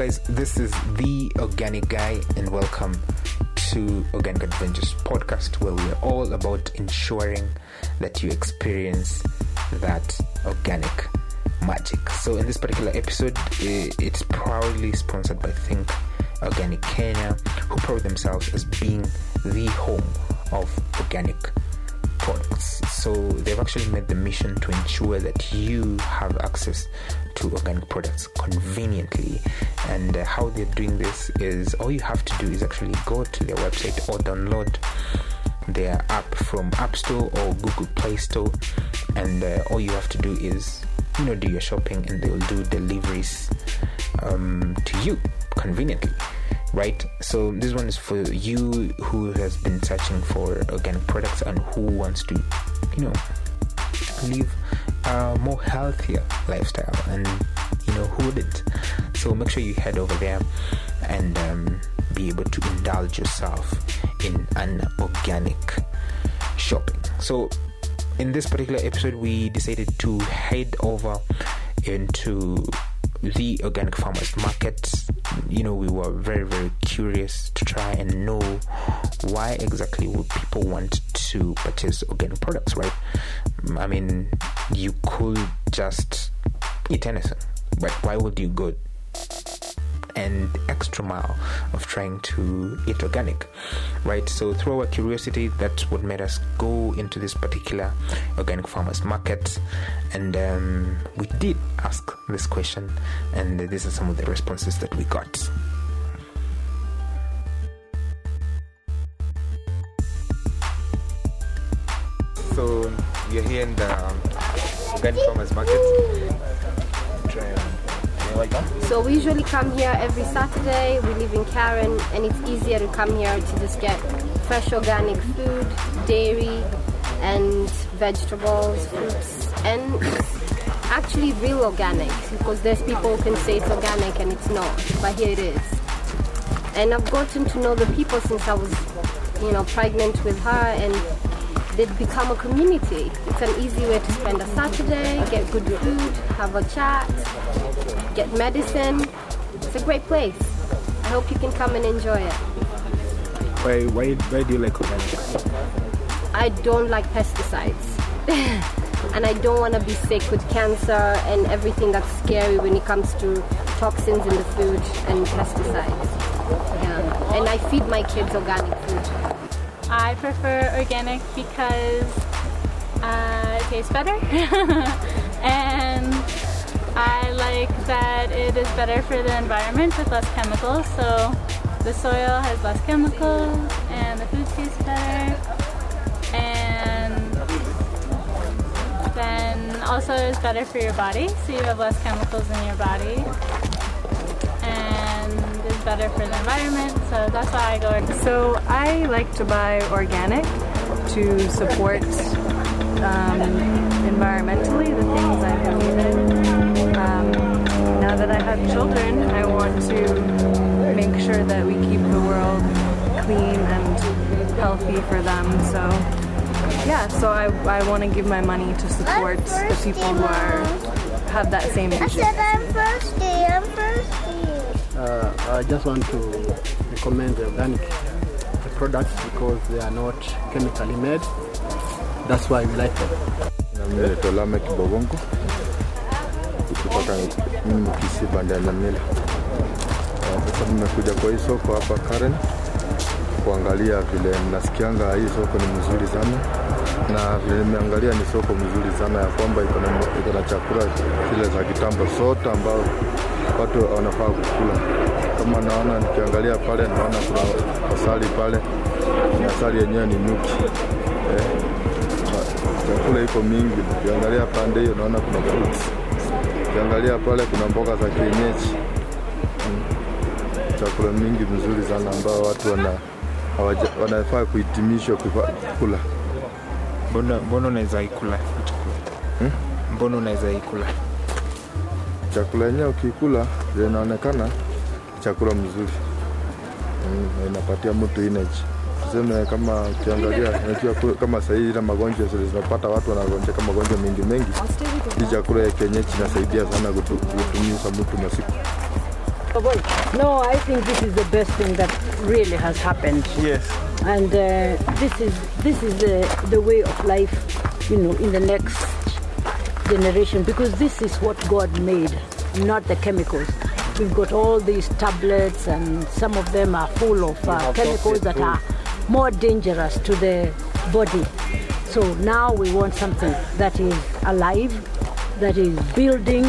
guys? This is the Organic Guy, and welcome to Organic Adventures podcast, where we are all about ensuring that you experience that organic magic. So, in this particular episode, it's proudly sponsored by Think Organic Kenya, who pride themselves as being the home of organic products. So they've actually made the mission to ensure that you have access to organic products conveniently. And uh, how they're doing this is all you have to do is actually go to their website or download their app from App Store or Google Play Store, and uh, all you have to do is you know do your shopping, and they'll do deliveries um, to you conveniently. Right, so this one is for you who has been searching for organic products and who wants to, you know, live a more healthier lifestyle and you know who wouldn't? So make sure you head over there and um, be able to indulge yourself in an organic shopping. So in this particular episode we decided to head over into the organic farmers market you know we were very very curious to try and know why exactly would people want to purchase organic products right? I mean you could just eat anything but why would you go and extra mile of trying to eat organic right? So through our curiosity that's what made us go into this particular organic farmers market. And um, we did ask this question and these are some of the responses that we got. So you're here in the organic farmers market like that So we usually come here every Saturday. We live in Karen, and it's easier to come here to just get fresh organic food, dairy, and vegetables, fruits, and actually real organic because there's people who can say it's organic and it's not, but here it is. And I've gotten to know the people since I was, you know, pregnant with her, and they've become a community. It's an easy way to spend a Saturday, get good food, have a chat, get medicine. It's a great place. I hope you can come and enjoy it. why, why, why do you like organic I don't like pesticides. and I don't want to be sick with cancer and everything that's scary when it comes to toxins in the food and pesticides. Yeah. And I feed my kids organic food. I prefer organic because uh, it tastes better, and I like that it is better for the environment with less chemicals. So the soil has less chemicals, and the food tastes better, and then also it's better for your body, so you have less chemicals in your body. And it's better for the environment, so that's why I go organic. So I like to buy organic to support um, environmentally the things I believe in. Um, now that I have children, I want to make sure that we keep the world clean and healthy for them. So yeah, so I, I want to give my money to support the people who are have that same I said I'm thirsty, I'm thirsty. Uh, I just want to recommend the organic products because they are not chemically made. That's why we like them. Mimi naitwa Lamek Bogongo kutoka. Eh, Sasa nimekuja kwa hii soko hapa Karen kuangalia vile nasikianga hii soko ni mzuri sana na vile nimeangalia ni soko mzuri sana ya kwamba iko na chakula zile za kitambo sote ambao watu wanafaa kukula. Kama naona nikiangalia pale, naona kuna asali pale, na asali yenyewe ni nyuki eh, chakula iko mingi. Nikiangalia pande hiyo naona kuna fruits. Nikiangalia pale kuna mboga za kienyeji Mm. chakula mingi mzuri sana ambao watu wana wanafaa kuhitimishwa kula. mbona mbona unaweza ikula chakula mbona unaweza ikula Chakula yenyewe ukikula inaonekana chakula mzuri Mm, na inapatia mtu energy. Tuseme kama ukiangalia, unajua kama sahii ile magonjwa zile zinapata watu wanagonjeka magonjwa mengi mengi, hii chakula ya kienyeji inasaidia sana kutu- kutumisha mtu masiku No, I think this is the best thing that really has happened. Yes. and uh, this is this is the, the way of life you know in the next generation because this is what god made not the chemicals we've got all these tablets and some of them are full of uh, chemicals that are more dangerous to the body so now we want something that is alive that is building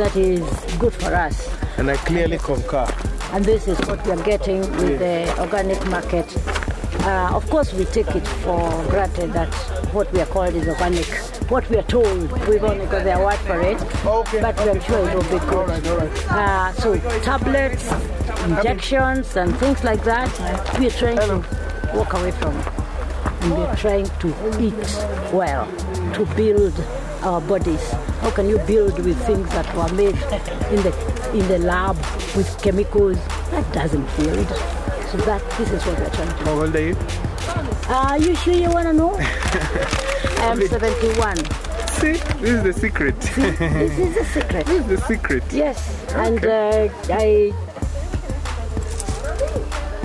that is good for us And I clearly concur. and this is what we are getting with the organic market. Uh, of course, we take it for granted that what we are called is organic. What we are told, we've only got their word for it, Okay. but we are sure it will be good. All right, all right. Uh, so tablets, injections, and things like that, we are trying to walk away from. And we are trying to eat well, to build our bodies. How can you build with things that were made in the in the lab with chemicals? That doesn't build. So that this is what we're trying to. How old are you? Sure you wanna know? I am 71. See, this is the secret. This is the secret. this is the secret. Yes, and uh, I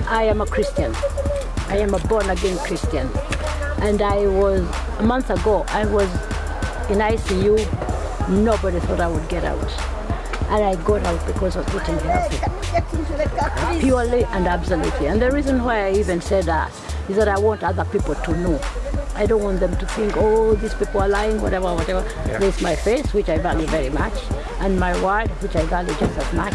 I am a Christian. I am a born again Christian, and I was a month ago. I was in ICU. Nobody thought I would get out, and I got out because of eating healthy, purely and absolutely. And the reason why I even said that is that I want other people to know. I don't want them to think, oh, these people are lying, whatever, whatever. There's my face, which I value very much, and my word, which I value just as much,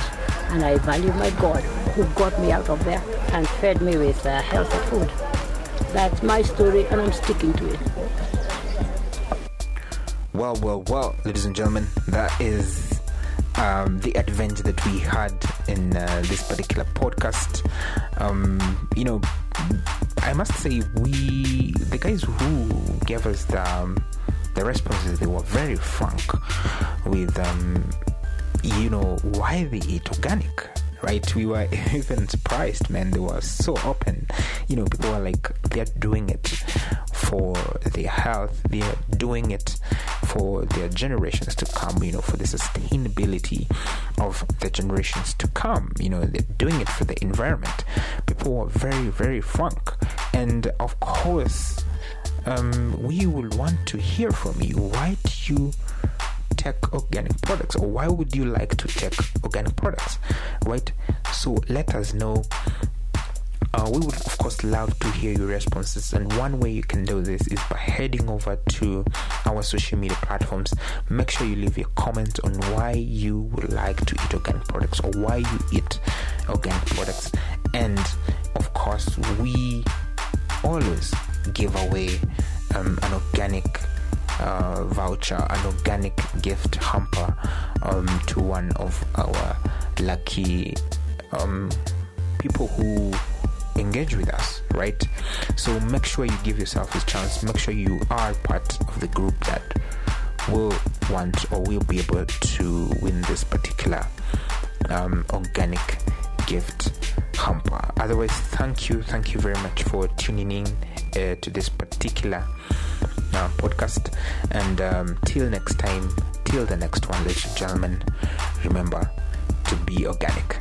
and I value my God, who got me out of there and fed me with uh, healthy food. That's my story, and I'm sticking to it. Well, well, well, ladies and gentlemen, that is um, the adventure that we had in uh, this particular podcast. Um, you know, I must say, we, the guys who gave us the, um, the responses, they were very frank with, um, you know, why they eat organic. Right, we were even surprised, man. They were so open. You know, people were like, they're doing it for their health, they're doing it for their generations to come, you know, for the sustainability of the generations to come. You know, they're doing it for the environment. People were very, very frank. And of course, um, we will want to hear from you. Why do you take organic products or why would you like to take organic products right so let us know uh, we would of course love to hear your responses. And one way you can do this is by heading over to our social media platforms. Make sure you leave your comment on why you would like to eat organic products or why you eat organic products. And of course we always give away um, an organic uh, voucher, an organic gift hamper um, to one of our lucky um, people who engage with us, right? So make sure you give yourself this chance. Make sure you are part of the group that will want or will be able to win this particular um, organic gift hamper. Otherwise, thank you, thank you very much for tuning in uh, to this particular uh, podcast. And um, till next time, till the next one, ladies and gentlemen, remember to be organic.